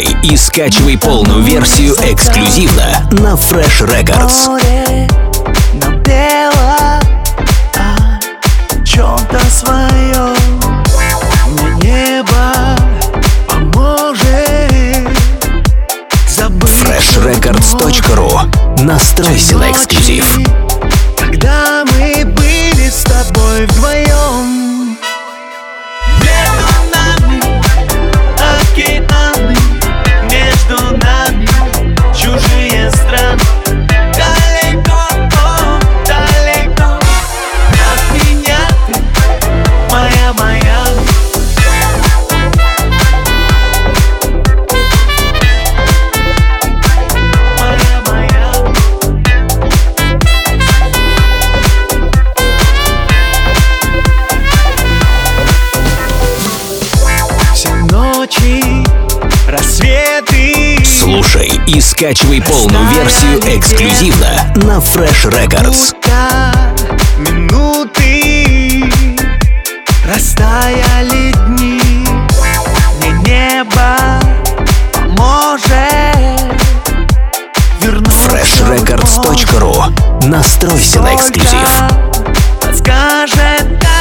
и скачивай полную версию эксклюзивно на Fresh Records. чем-то своем. Мне небо freshrecords.ru Настройся на эксклюзив. Когда мы были с тобой вдвоем Слушай и скачивай полную версию эксклюзивно на Fresh Records. Минуты Растаяли дни Мне небо поможет freshrecords.ru Настройся на эксклюзив. Только